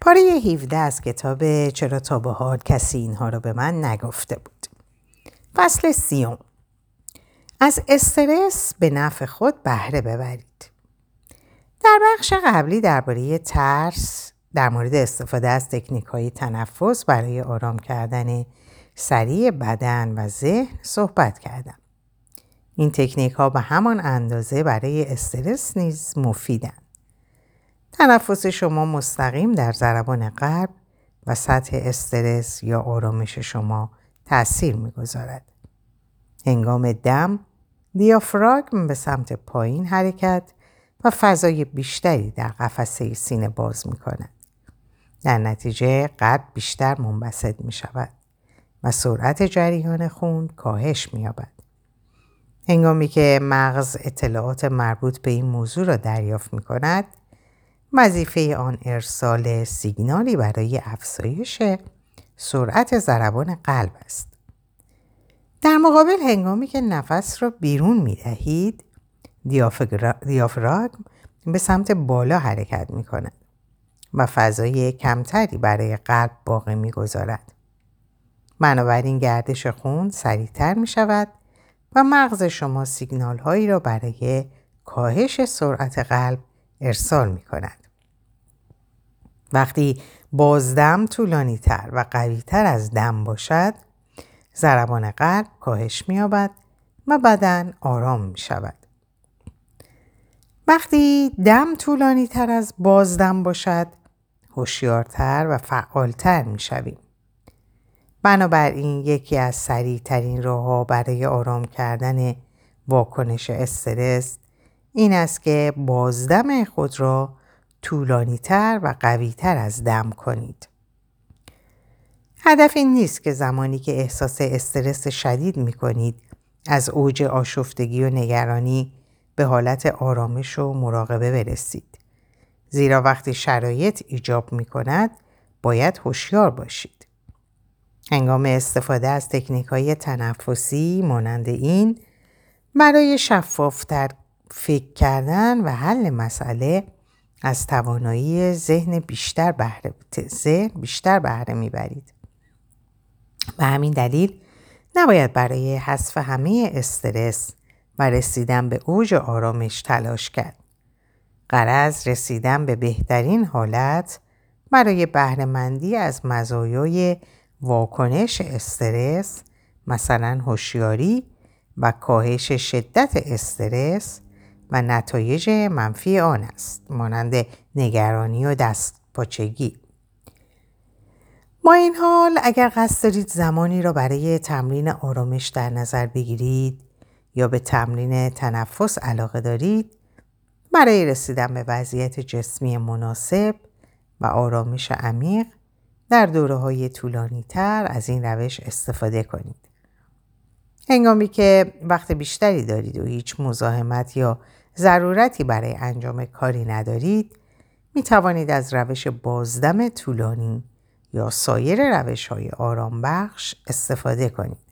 پاره 17 از کتاب چرا تا به حال کسی اینها رو به من نگفته بود. فصل سیوم از استرس به نفع خود بهره ببرید. در بخش قبلی درباره ترس در مورد استفاده از تکنیک های تنفس برای آرام کردن سریع بدن و ذهن صحبت کردم. این تکنیک ها به همان اندازه برای استرس نیز مفیدند. تنفس شما مستقیم در ضربان قلب و سطح استرس یا آرامش شما تأثیر می‌گذارد. هنگام دم دیافراگم به سمت پایین حرکت و فضای بیشتری در قفسه سینه باز می کند. در نتیجه قلب بیشتر منبسط می شود و سرعت جریان خون کاهش می یابد. هنگامی که مغز اطلاعات مربوط به این موضوع را دریافت می کند، وظیفه آن ارسال سیگنالی برای افزایش سرعت ضربان قلب است. در مقابل هنگامی که نفس را بیرون می دهید، دیافراگم به سمت بالا حرکت می کند و فضای کمتری برای قلب باقی می گذارد. بنابراین گردش خون سریعتر می شود و مغز شما سیگنال هایی را برای کاهش سرعت قلب ارسال می کند. وقتی بازدم طولانی تر و قوی تر از دم باشد ضربان قلب کاهش می یابد و بدن آرام می شود. وقتی دم طولانی تر از بازدم باشد هوشیارتر و فعالتر می شویم. بنابراین یکی از سریعترین راه برای آرام کردن واکنش استرس این است که بازدم خود را طولانی تر و قوی تر از دم کنید. هدف این نیست که زمانی که احساس استرس شدید می کنید از اوج آشفتگی و نگرانی به حالت آرامش و مراقبه برسید. زیرا وقتی شرایط ایجاب می کند باید هوشیار باشید. هنگام استفاده از تکنیک های تنفسی مانند این برای شفافتر فکر کردن و حل مسئله از توانایی ذهن بیشتر بهره ذهن بیشتر بهره می‌برید. به همین دلیل نباید برای حذف همه استرس و رسیدن به اوج آرامش تلاش کرد. قرض رسیدن به بهترین حالت برای بهرهمندی از مزایای واکنش استرس مثلا هوشیاری و کاهش شدت استرس و نتایج منفی آن است مانند نگرانی و دست پاچگی با این حال اگر قصد دارید زمانی را برای تمرین آرامش در نظر بگیرید یا به تمرین تنفس علاقه دارید برای رسیدن به وضعیت جسمی مناسب و آرامش عمیق در دوره های طولانی تر از این روش استفاده کنید. هنگامی که وقت بیشتری دارید و هیچ مزاحمت یا ضرورتی برای انجام کاری ندارید می توانید از روش بازدم طولانی یا سایر روش های آرام بخش استفاده کنید.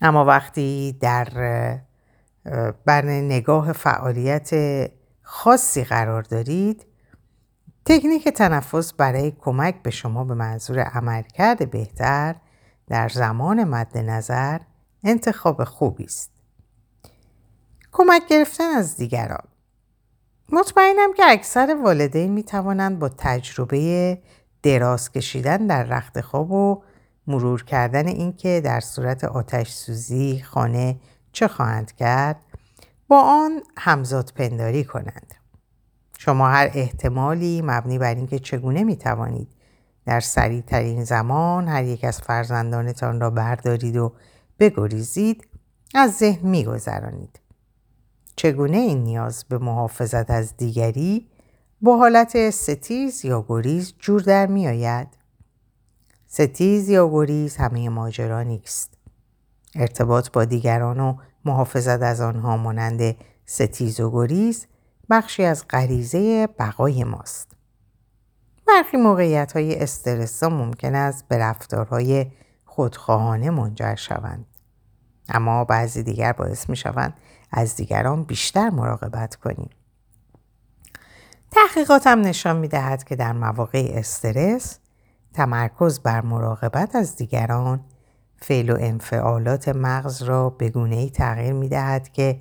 اما وقتی در بر نگاه فعالیت خاصی قرار دارید تکنیک تنفس برای کمک به شما به منظور عملکرد بهتر در زمان مد نظر انتخاب خوبی است. کمک گرفتن از دیگران مطمئنم که اکثر والدین می توانند با تجربه دراز کشیدن در رخت خواب و مرور کردن اینکه در صورت آتش سوزی خانه چه خواهند کرد با آن همزاد پنداری کنند. شما هر احتمالی مبنی بر اینکه چگونه می توانید در سریع ترین زمان هر یک از فرزندانتان را بردارید و بگریزید از ذهن می گذرانید. چگونه این نیاز به محافظت از دیگری با حالت ستیز یا گریز جور در می آید؟ ستیز یا گریز همه ماجرا نیست. ارتباط با دیگران و محافظت از آنها مانند ستیز و گریز بخشی از غریزه بقای ماست. برخی موقعیت های استرسا ممکن است به رفتارهای خودخواهانه منجر شوند. اما بعضی دیگر باعث می شوند از دیگران بیشتر مراقبت کنیم. تحقیقات هم نشان می دهد که در مواقع استرس تمرکز بر مراقبت از دیگران فعل و انفعالات مغز را به ای تغییر می دهد که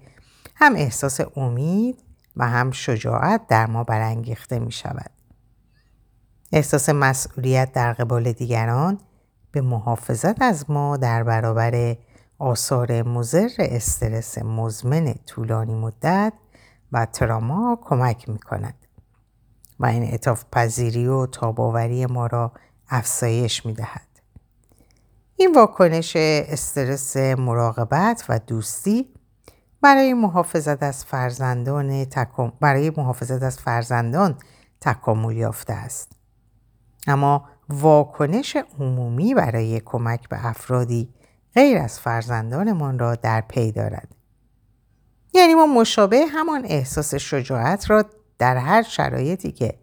هم احساس امید و هم شجاعت در ما برانگیخته می شود. احساس مسئولیت در قبال دیگران به محافظت از ما در برابر آثار مزر استرس مزمن طولانی مدت و تراما کمک می کند و این اطاف پذیری و تاباوری ما را افزایش می دهد. این واکنش استرس مراقبت و دوستی برای محافظت از فرزندان تکم... برای محافظت از فرزندان تکامل یافته است. اما واکنش عمومی برای کمک به افرادی غیر از فرزندانمان را در پی دارد. یعنی ما مشابه همان احساس شجاعت را در هر شرایطی که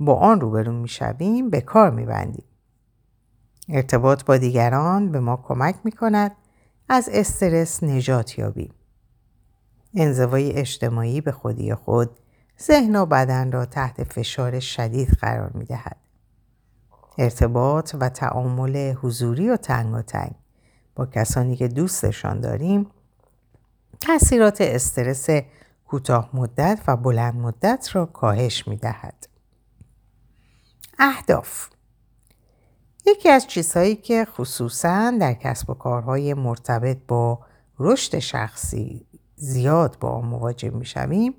با آن روبرو می‌شویم به کار میبندیم. ارتباط با دیگران به ما کمک می کند از استرس نجات یابیم. انزوای اجتماعی به خودی خود ذهن و بدن را تحت فشار شدید قرار می دهد. ارتباط و تعامل حضوری و تنگ با کسانی که دوستشان داریم تاثیرات استرس کوتاه مدت و بلند مدت را کاهش می دهد. اهداف یکی از چیزهایی که خصوصا در کسب و کارهای مرتبط با رشد شخصی زیاد با آن مواجه می شویم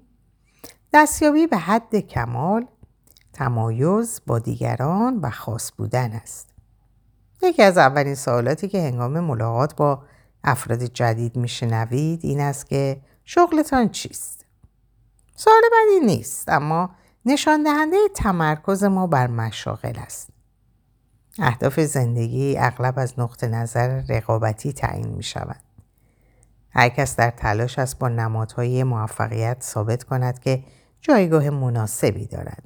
دستیابی به حد کمال تمایز با دیگران و خاص بودن است. یکی از اولین سوالاتی که هنگام ملاقات با افراد جدید میشنوید این است که شغلتان چیست؟ سوال بدی نیست اما نشان دهنده تمرکز ما بر مشاغل است. اهداف زندگی اغلب از نقطه نظر رقابتی تعیین می شود. هر کس در تلاش است با نمادهای موفقیت ثابت کند که جایگاه مناسبی دارد.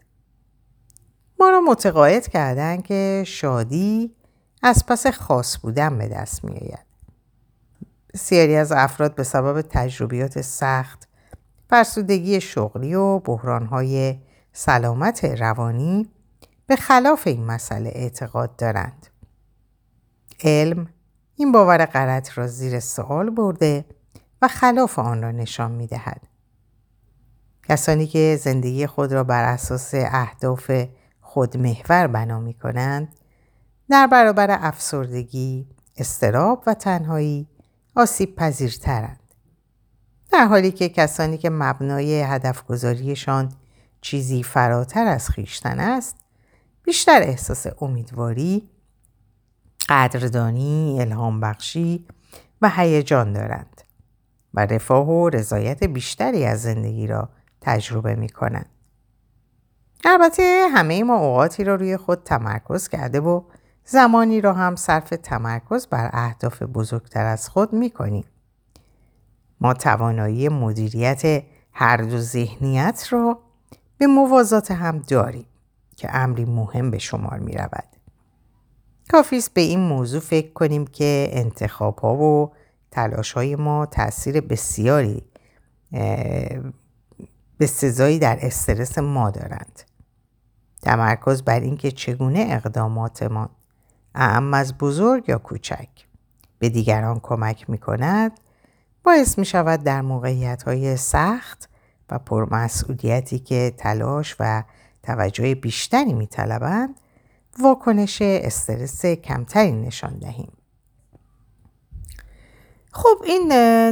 ما را متقاعد کردن که شادی از پس خاص بودن به دست می آید. بسیاری از افراد به سبب تجربیات سخت، فرسودگی شغلی و بحرانهای سلامت روانی به خلاف این مسئله اعتقاد دارند. علم این باور غلط را زیر سوال برده و خلاف آن را نشان می دهد. کسانی که زندگی خود را بر اساس اهداف خودمحور بنا می کنند در برابر افسردگی، استراب و تنهایی آسیب پذیرترند. در حالی که کسانی که مبنای هدف گذاریشان چیزی فراتر از خیشتن است بیشتر احساس امیدواری، قدردانی، الهام بخشی و هیجان دارند و رفاه و رضایت بیشتری از زندگی را تجربه می کنند. البته همه ما اوقاتی را روی خود تمرکز کرده و زمانی را هم صرف تمرکز بر اهداف بزرگتر از خود می کنیم. ما توانایی مدیریت هر دو ذهنیت را به موازات هم داریم که امری مهم به شمار می رود. کافیست به این موضوع فکر کنیم که انتخاب ها و تلاش های ما تاثیر بسیاری به سزایی در استرس ما دارند. تمرکز بر اینکه چگونه اقداماتمان اعم از بزرگ یا کوچک به دیگران کمک می کند باعث می شود در موقعیت های سخت و پرمسئولیتی که تلاش و توجه بیشتری می طلبند واکنش استرس کمتری نشان دهیم. خب این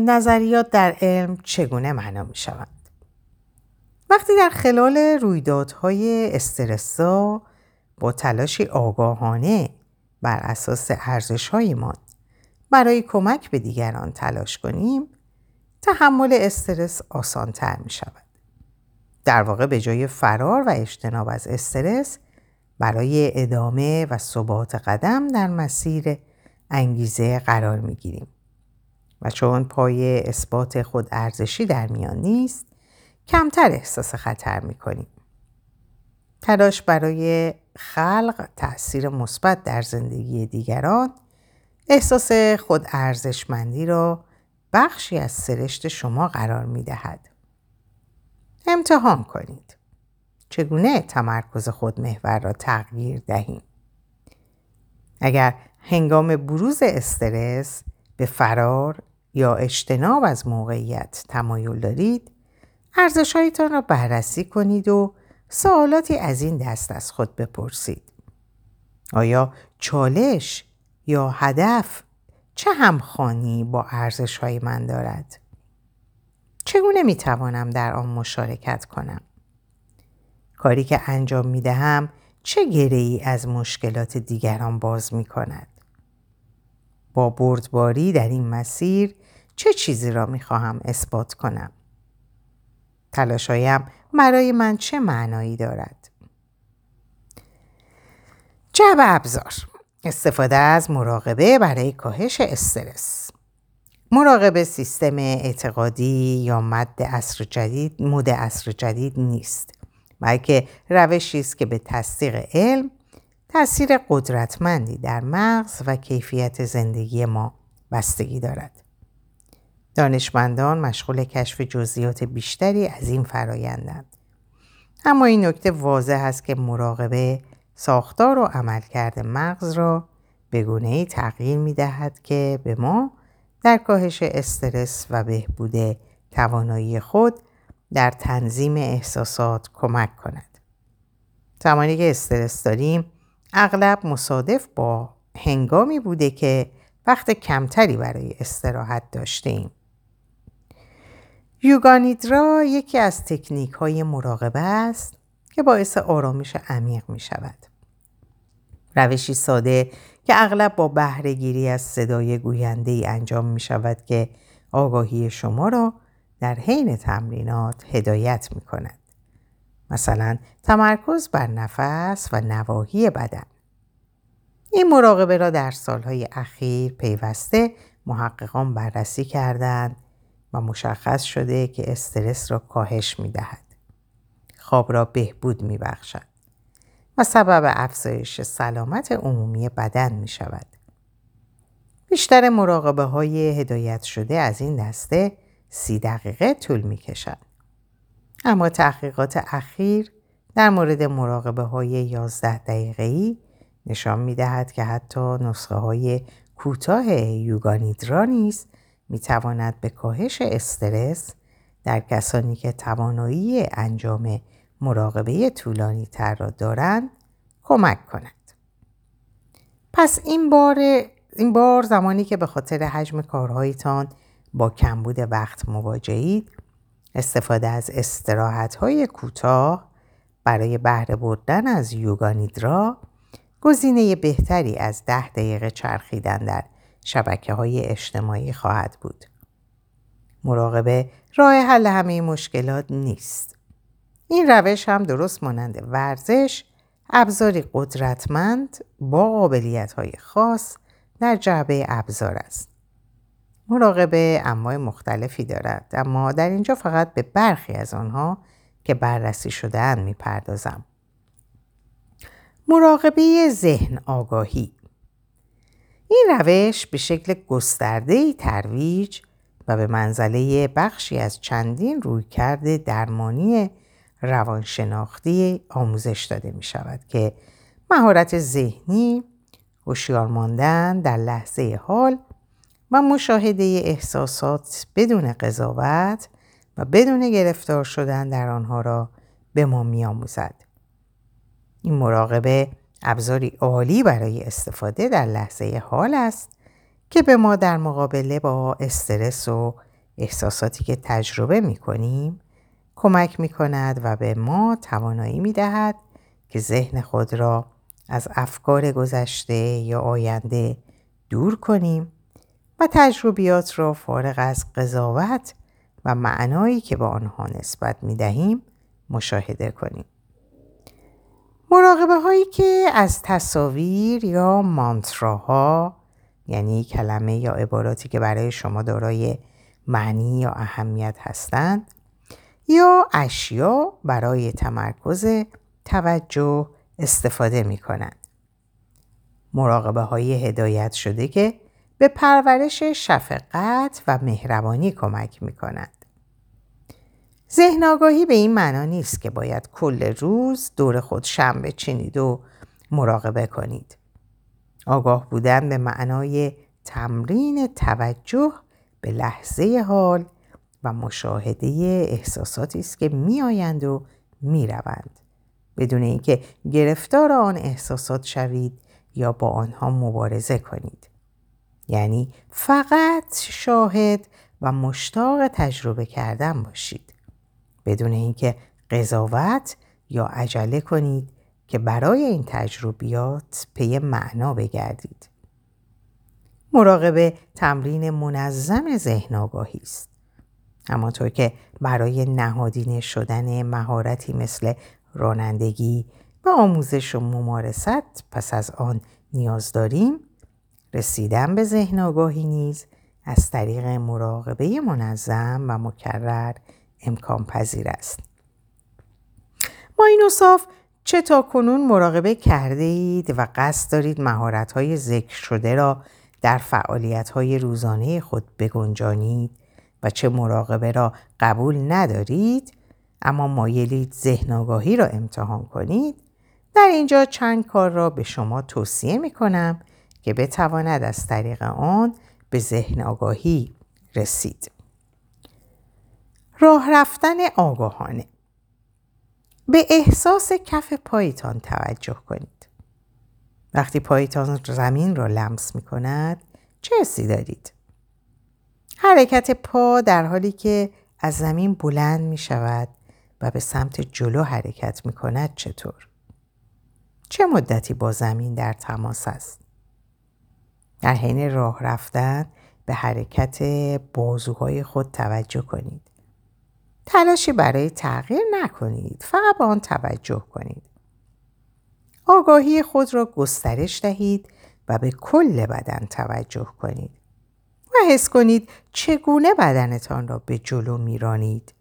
نظریات در علم چگونه معنا می شوند؟ وقتی در خلال رویدادهای استرسا با تلاشی آگاهانه بر اساس ارزشهایمان برای کمک به دیگران تلاش کنیم تحمل استرس آسانتر می شود. در واقع به جای فرار و اجتناب از استرس برای ادامه و ثبات قدم در مسیر انگیزه قرار می گیریم. و چون پای اثبات خود ارزشی در میان نیست کمتر احساس خطر می کنیم. تلاش برای خلق تاثیر مثبت در زندگی دیگران احساس خود ارزشمندی را بخشی از سرشت شما قرار می دهد. امتحان کنید. چگونه تمرکز خود محور را تغییر دهیم اگر هنگام بروز استرس به فرار یا اجتناب از موقعیت تمایل دارید ارزشهایتان را بررسی کنید و سوالاتی از این دست از خود بپرسید آیا چالش یا هدف چه همخانی با ارزش های من دارد؟ چگونه می توانم در آن مشارکت کنم؟ کاری که انجام می دهم چه گره ای از مشکلات دیگران باز می کند؟ با بردباری در این مسیر چه چیزی را می خواهم اثبات کنم؟ تلاشایم برای من چه معنایی دارد؟ جب ابزار. استفاده از مراقبه برای کاهش استرس. مراقبه سیستم اعتقادی یا مد اصر جدید مد اصر جدید نیست بلکه روشی است که به تصدیق علم تاثیر قدرتمندی در مغز و کیفیت زندگی ما بستگی دارد. دانشمندان مشغول کشف جزئیات بیشتری از این فرایندند اما این نکته واضح است که مراقبه ساختار و عملکرد مغز را به گونه تغییر می دهد که به ما در کاهش استرس و بهبود توانایی خود در تنظیم احساسات کمک کند. زمانی که استرس داریم اغلب مصادف با هنگامی بوده که وقت کمتری برای استراحت داشتیم. یوگانیدرا یکی از تکنیک های مراقبه است که باعث آرامش عمیق می شود. روشی ساده که اغلب با بهرهگیری از صدای گوینده ای انجام می شود که آگاهی شما را در حین تمرینات هدایت می کند. مثلا تمرکز بر نفس و نواحی بدن. این مراقبه را در سالهای اخیر پیوسته محققان بررسی کردند و مشخص شده که استرس را کاهش می دهد. خواب را بهبود می بخشد. و سبب افزایش سلامت عمومی بدن می شود. بیشتر مراقبه های هدایت شده از این دسته سی دقیقه طول می کشند. اما تحقیقات اخیر در مورد مراقبه های 11 دقیقه ای نشان می دهد که حتی نسخه های کوتاه یوگانیدرا نیز می تواند به کاهش استرس در کسانی که توانایی انجام مراقبه طولانی تر را دارند کمک کند. پس این بار, این بار زمانی که به خاطر حجم کارهایتان با کمبود وقت مواجهید استفاده از استراحت های کوتاه برای بهره بردن از یوگا نیدرا گزینه بهتری از ده دقیقه چرخیدن در شبکه های اجتماعی خواهد بود. مراقبه راه حل همه مشکلات نیست. این روش هم درست مانند ورزش ابزاری قدرتمند با قابلیت های خاص در جعبه ابزار است. مراقبه انواع مختلفی دارد اما در اینجا فقط به برخی از آنها که بررسی شدهاند می‌پردازم. مراقبه ذهن آگاهی این روش به شکل گسترده ترویج و به منزله بخشی از چندین رویکرد درمانی روانشناختی آموزش داده می شود که مهارت ذهنی، هوشیار ماندن در لحظه حال و مشاهده احساسات بدون قضاوت و بدون گرفتار شدن در آنها را به ما آموزد. این مراقبه ابزاری عالی برای استفاده در لحظه حال است که به ما در مقابله با استرس و احساساتی که تجربه می کنیم کمک می کند و به ما توانایی می دهد که ذهن خود را از افکار گذشته یا آینده دور کنیم و تجربیات را فارغ از قضاوت و معنایی که به آنها نسبت می دهیم مشاهده کنیم. مراقبه هایی که از تصاویر یا مانتراها یعنی کلمه یا عباراتی که برای شما دارای معنی یا اهمیت هستند یا اشیا برای تمرکز توجه استفاده می کنند. مراقبه های هدایت شده که به پرورش شفقت و مهربانی کمک می کنند. ذهن آگاهی به این معنا نیست که باید کل روز دور خود شم بچینید و مراقبه کنید. آگاه بودن به معنای تمرین توجه به لحظه حال و مشاهده احساساتی است که میآیند و می‌روند. بدون اینکه گرفتار آن احساسات شوید یا با آنها مبارزه کنید. یعنی فقط شاهد و مشتاق تجربه کردن باشید. بدون اینکه قضاوت یا عجله کنید که برای این تجربیات پی معنا بگردید. مراقبه تمرین منظم ذهن آگاهی است. همانطور که برای نهادینه شدن مهارتی مثل رانندگی و آموزش و ممارست پس از آن نیاز داریم رسیدن به ذهن آگاهی نیز از طریق مراقبه منظم و مکرر امکان پذیر است. ما این اصاف چه تا کنون مراقبه کرده اید و قصد دارید مهارت های ذکر شده را در فعالیت های روزانه خود بگنجانید و چه مراقبه را قبول ندارید اما مایلید ذهن آگاهی را امتحان کنید در اینجا چند کار را به شما توصیه می کنم که بتواند از طریق آن به ذهن آگاهی رسید. راه رفتن آگاهانه به احساس کف پایتان توجه کنید. وقتی پایتان زمین را لمس می کند چه حسی دارید؟ حرکت پا در حالی که از زمین بلند می شود و به سمت جلو حرکت می کند چطور؟ چه مدتی با زمین در تماس است؟ در حین راه رفتن به حرکت بازوهای خود توجه کنید. تلاشی برای تغییر نکنید. فقط به آن توجه کنید. آگاهی خود را گسترش دهید و به کل بدن توجه کنید. و حس کنید چگونه بدنتان را به جلو میرانید.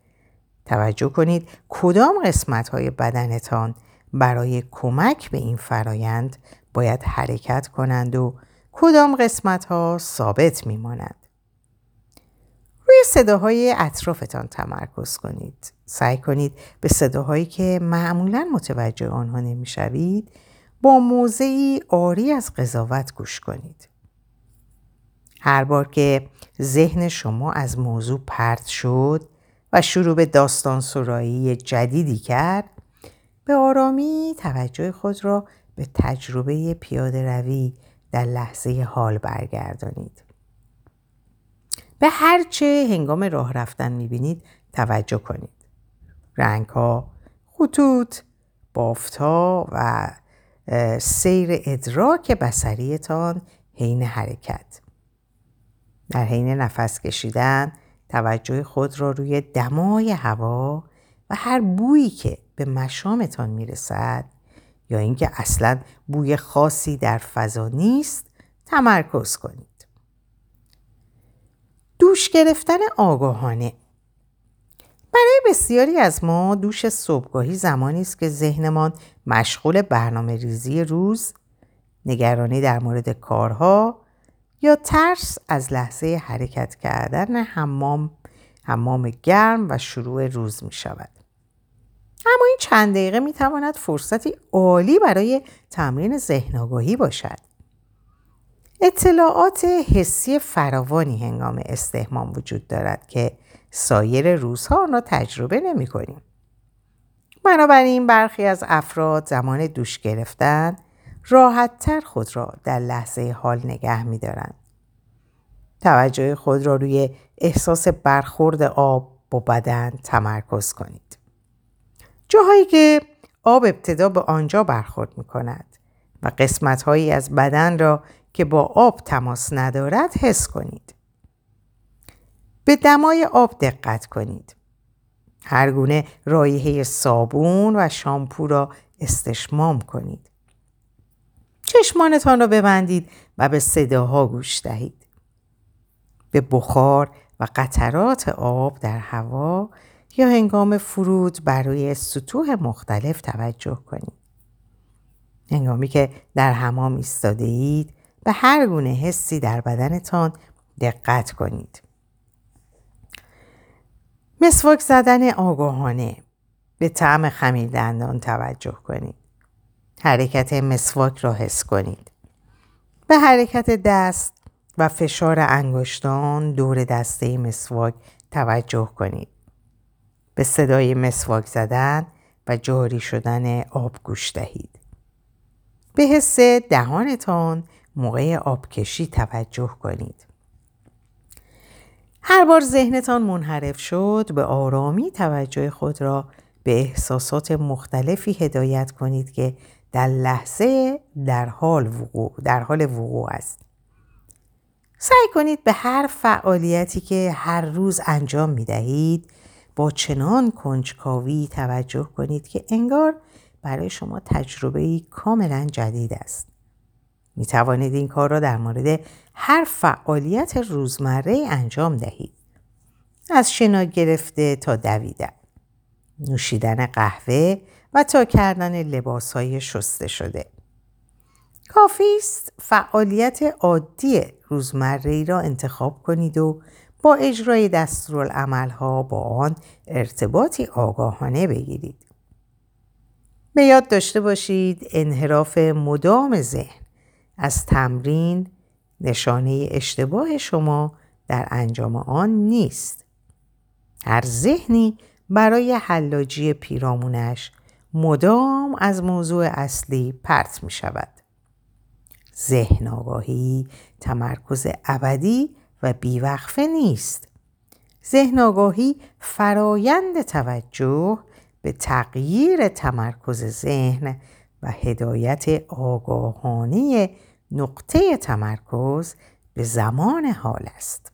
توجه کنید کدام قسمت های بدنتان برای کمک به این فرایند باید حرکت کنند و کدام قسمت ها ثابت میمانند. روی صداهای اطرافتان تمرکز کنید. سعی کنید به صداهایی که معمولا متوجه آنها نمی‌شوید با موضعی آری از قضاوت گوش کنید. هر بار که ذهن شما از موضوع پرت شد و شروع به داستان سرایی جدیدی کرد به آرامی توجه خود را به تجربه پیاده روی در لحظه حال برگردانید. به هر چه هنگام راه رفتن می‌بینید توجه کنید. رنگ ها، خطوط، بافتها و سیر ادراک بسریتان حین حرکت. در حین نفس کشیدن توجه خود را روی دمای هوا و هر بویی که به مشامتان می‌رسد یا اینکه اصلا بوی خاصی در فضا نیست تمرکز کنید. دوش گرفتن آگاهانه برای بسیاری از ما دوش صبحگاهی زمانی است که ذهنمان مشغول برنامه ریزی روز، نگرانی در مورد کارها یا ترس از لحظه حرکت کردن حمام حمام گرم و شروع روز می شود. اما این چند دقیقه می تواند فرصتی عالی برای تمرین ذهن باشد. اطلاعات حسی فراوانی هنگام استهمام وجود دارد که سایر روزها آن را تجربه نمی کنیم. بنابراین برخی از افراد زمان دوش گرفتن راحتتر خود را در لحظه حال نگه می دارند. توجه خود را روی احساس برخورد آب با بدن تمرکز کنید. جاهایی که آب ابتدا به آنجا برخورد می کند و قسمت هایی از بدن را که با آب تماس ندارد حس کنید. به دمای آب دقت کنید. هر گونه رایحه صابون و شامپو را استشمام کنید. چشمانتان را ببندید و به صداها گوش دهید. به بخار و قطرات آب در هوا یا هنگام فرود برای سطوح مختلف توجه کنید. هنگامی که در حمام ایستاده اید به هر گونه حسی در بدنتان دقت کنید. مسواک زدن آگاهانه به طعم خمیر دندان توجه کنید. حرکت مسواک را حس کنید. به حرکت دست و فشار انگشتان دور دسته مسواک توجه کنید. به صدای مسواک زدن و جاری شدن آب گوش دهید. به حس دهانتان موقع آبکشی توجه کنید. هر بار ذهنتان منحرف شد به آرامی توجه خود را به احساسات مختلفی هدایت کنید که در لحظه در حال وقوع, در حال وقوع است. سعی کنید به هر فعالیتی که هر روز انجام می دهید با چنان کنجکاوی توجه کنید که انگار برای شما تجربه کاملا جدید است. می توانید این کار را در مورد هر فعالیت روزمره انجام دهید. از شنا گرفته تا دویدن. نوشیدن قهوه و تا کردن لباس های شسته شده. کافی است فعالیت عادی روزمره را انتخاب کنید و با اجرای دستورالعملها با آن ارتباطی آگاهانه بگیرید. به یاد داشته باشید انحراف مدام ذهن از تمرین نشانه اشتباه شما در انجام آن نیست. هر ذهنی برای حلاجی پیرامونش مدام از موضوع اصلی پرت می شود. ذهن آگاهی تمرکز ابدی و بیوقفه نیست. ذهن آگاهی فرایند توجه به تغییر تمرکز ذهن و هدایت آگاهانه نقطه تمرکز به زمان حال است.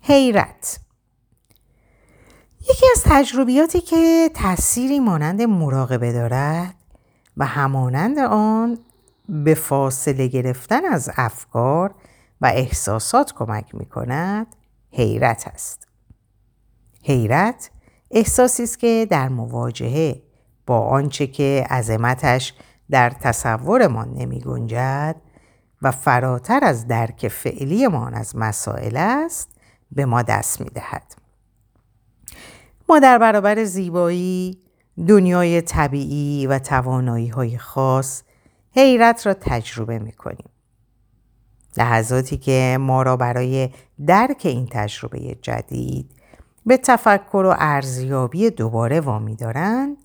حیرت یکی از تجربیاتی که تأثیری مانند مراقبه دارد و همانند آن به فاصله گرفتن از افکار و احساسات کمک می کند حیرت است. حیرت احساسی است که در مواجهه با آنچه که عظمتش در تصورمان نمی گنجد و فراتر از درک فعلیمان از مسائل است به ما دست می دهد. ما در برابر زیبایی، دنیای طبیعی و توانایی های خاص حیرت را تجربه می کنیم. لحظاتی که ما را برای درک این تجربه جدید به تفکر و ارزیابی دوباره وامی دارند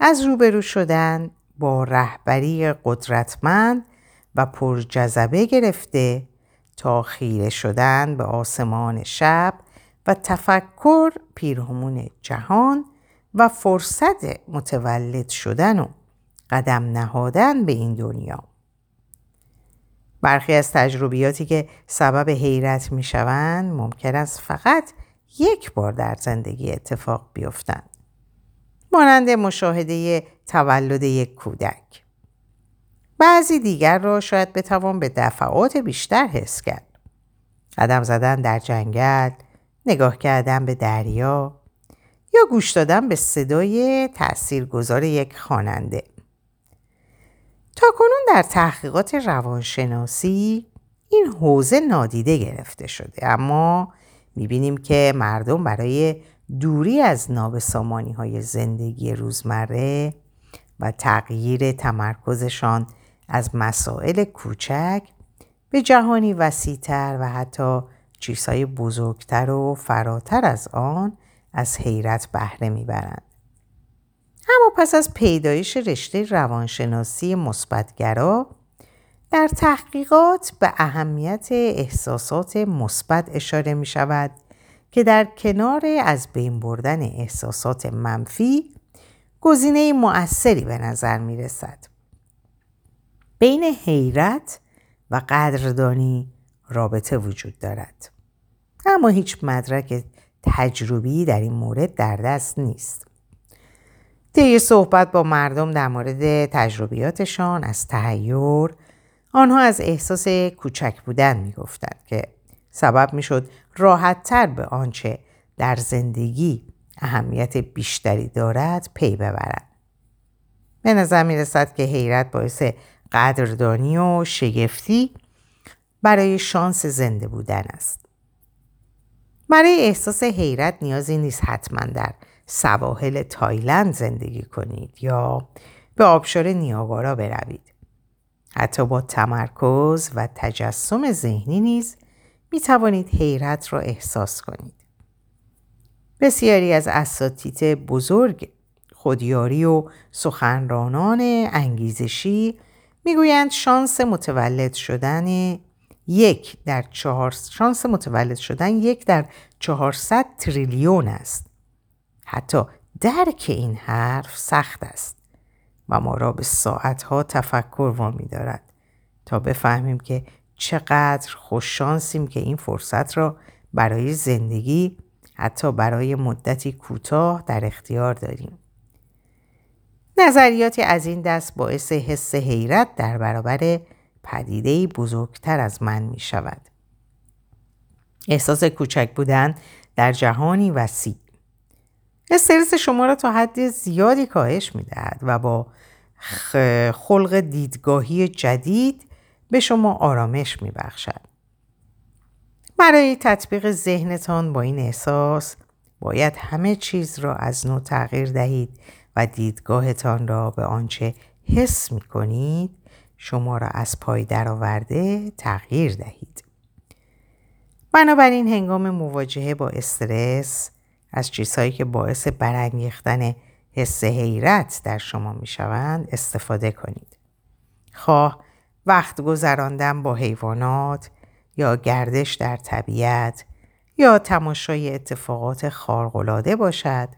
از روبرو شدن با رهبری قدرتمند و پرجذبه گرفته تا خیره شدن به آسمان شب و تفکر پیرامون جهان و فرصت متولد شدن و قدم نهادن به این دنیا برخی از تجربیاتی که سبب حیرت می شوند ممکن است فقط یک بار در زندگی اتفاق بیفتند. مانند مشاهده تولد یک کودک. بعضی دیگر را شاید بتوان به دفعات بیشتر حس کرد. قدم زدن در جنگل، نگاه کردن به دریا یا گوش دادن به صدای تاثیرگذار یک خواننده. تا کنون در تحقیقات روانشناسی این حوزه نادیده گرفته شده اما می‌بینیم که مردم برای دوری از نابسامانی های زندگی روزمره و تغییر تمرکزشان از مسائل کوچک به جهانی وسیعتر و حتی چیزهای بزرگتر و فراتر از آن از حیرت بهره می‌برند. اما پس از پیدایش رشته روانشناسی مثبتگرا در تحقیقات به اهمیت احساسات مثبت اشاره می شود که در کنار از بین بردن احساسات منفی گزینه مؤثری به نظر می رسد. بین حیرت و قدردانی رابطه وجود دارد. اما هیچ مدرک تجربی در این مورد در دست نیست. طی صحبت با مردم در مورد تجربیاتشان از تهیر آنها از احساس کوچک بودن می‌گفتند که سبب می‌شد راحت تر به آنچه در زندگی اهمیت بیشتری دارد پی ببرند. به نظر می رسد که حیرت باعث قدردانی و شگفتی برای شانس زنده بودن است. برای احساس حیرت نیازی نیست حتما در سواحل تایلند زندگی کنید یا به آبشار نیاگارا بروید. حتی با تمرکز و تجسم ذهنی نیز می توانید حیرت را احساس کنید. بسیاری از اساتید بزرگ خودیاری و سخنرانان انگیزشی می‌گویند شانس متولد شدن یک در چهار شانس متولد شدن یک در چهارصد تریلیون است. حتی درک این حرف سخت است و ما را به ساعتها تفکر وامی دارد تا بفهمیم که چقدر خوششانسیم که این فرصت را برای زندگی حتی برای مدتی کوتاه در اختیار داریم. نظریاتی از این دست باعث حس حیرت در برابر پدیده بزرگتر از من می شود. احساس کوچک بودن در جهانی وسیع. استرس شما را تا حد زیادی کاهش می دهد و با خلق دیدگاهی جدید به شما آرامش می بخشد. برای تطبیق ذهنتان با این احساس باید همه چیز را از نو تغییر دهید و دیدگاهتان را به آنچه حس می کنید شما را از پای درآورده تغییر دهید. بنابراین هنگام مواجهه با استرس از چیزهایی که باعث برانگیختن حس حیرت در شما می شوند استفاده کنید. خواه وقت گذراندن با حیوانات یا گردش در طبیعت یا تماشای اتفاقات خارق‌العاده باشد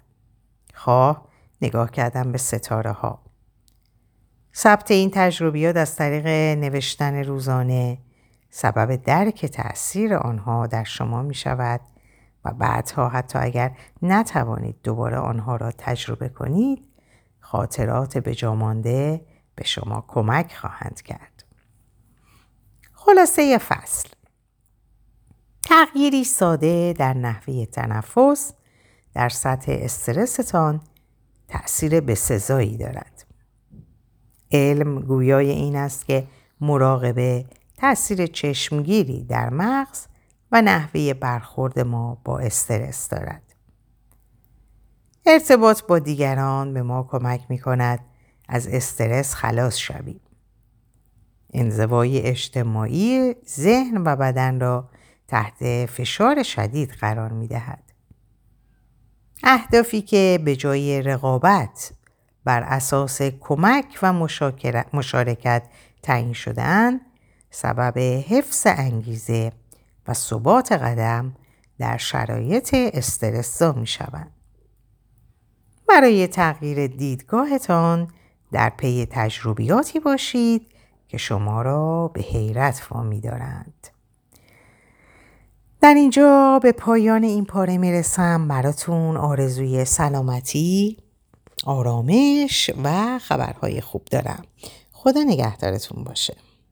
خواه نگاه کردن به ستاره ها ثبت این تجربیات از طریق نوشتن روزانه سبب درک تاثیر آنها در شما می شود و بعدها حتی اگر نتوانید دوباره آنها را تجربه کنید خاطرات بجامانده به شما کمک خواهند کرد. خلاصه فصل تغییری ساده در نحوه تنفس در سطح استرستان تأثیر بسزایی دارد. علم گویای این است که مراقبه تأثیر چشمگیری در مغز و نحوه برخورد ما با استرس دارد. ارتباط با دیگران به ما کمک می کند از استرس خلاص شویم. انزوای اجتماعی ذهن و بدن را تحت فشار شدید قرار می دهد. اهدافی که به جای رقابت بر اساس کمک و مشارکت تعیین شدن سبب حفظ انگیزه و ثبات قدم در شرایط استرسا می شوند. برای تغییر دیدگاهتان در پی تجربیاتی باشید که شما را به حیرت وامی دارند. در اینجا به پایان این پاره می‌رسم براتون آرزوی سلامتی، آرامش و خبرهای خوب دارم. خدا نگهدارتون باشه.